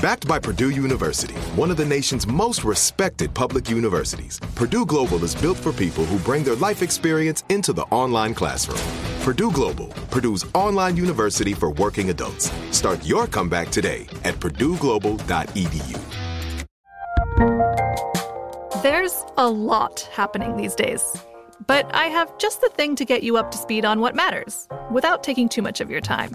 Backed by Purdue University, one of the nation's most respected public universities, Purdue Global is built for people who bring their life experience into the online classroom. Purdue Global, Purdue's online university for working adults. Start your comeback today at purdueglobal.edu. There's a lot happening these days. But I have just the thing to get you up to speed on what matters without taking too much of your time.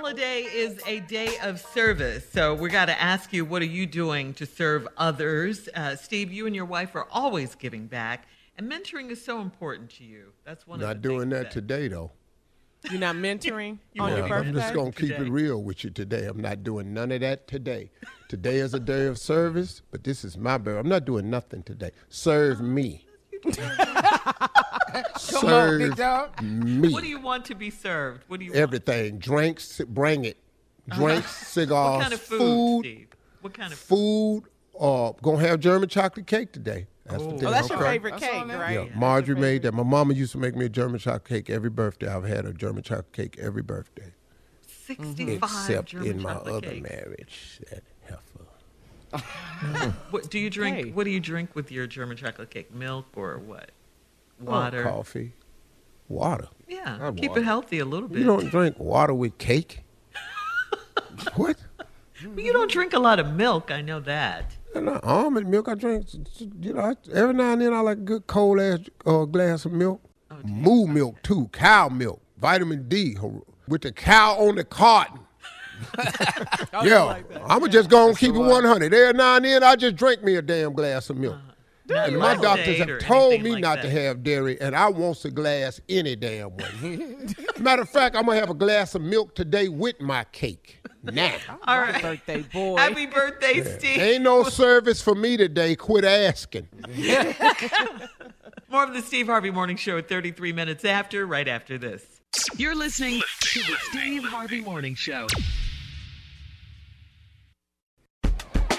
Holiday is a day of service. So we got to ask you, what are you doing to serve others? Uh, Steve, you and your wife are always giving back, and mentoring is so important to you. That's one of Not the doing things that today, though. You're not mentoring You on won't your be birthday? I'm just going to keep Today. it real with you today. I'm not doing none of that today. Today is a day of service, but this is my birthday. I'm not doing nothing today. Serve me. Serve me. What do you want to be served? What do you want? Everything. Drinks, bring it. Drinks, cigars, Uh-huh. What kind of food, food, Steve? What kind of food? food. Uh, gonna have German chocolate cake today. That's the Oh. thing. Oh, that's your favorite cake, right? Yeah, Marjorie made that. My mama used to make me a German chocolate cake every birthday. I've had a German chocolate cake every birthday, 65 except German in my other cakes. marriage. That heifer. What do you drink? Hey. What do you drink with your German chocolate cake? Milk or what? Oh, Water. coffee, water. yeah, keep it healthy a little bit. You don't drink water with cake. what? You don't drink a lot of milk. I know that. And uh, almond milk, I drink. You know, I, every now and then I like a good cold ass uh, glass of milk. Oh, Moo milk too, cow milk, vitamin D with the cow on the carton. Yeah, I'ma just gonna keep it 100. Every now and then I just drink me a damn glass of milk. Not And my doctors have told me like not that. to have dairy, and I want a glass any damn way. Matter of fact, I'm gonna have a glass of milk today with my cake. Now, All right. Birthday boy. Happy birthday, Steve. ain't no service for me today. Quit asking. More of the Steve Harvey Morning Show at 33 minutes after, right after this. You're listening to the Steve Harvey Morning Show.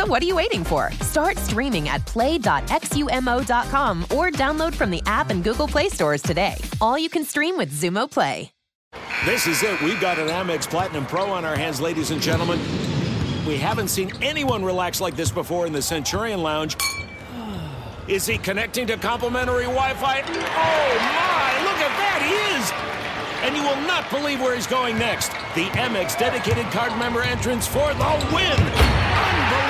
So what are you waiting for? Start streaming at play.xumo.com or download from the app and Google Play stores today. All you can stream with Xumo Play. This is it. We've got an Amex Platinum Pro on our hands, ladies and gentlemen. We haven't seen anyone relax like this before in the Centurion Lounge. Is he connecting to complimentary Wi Fi? Oh, my! Look at that! He is! And you will not believe where he's going next. The Amex dedicated card member entrance for the win!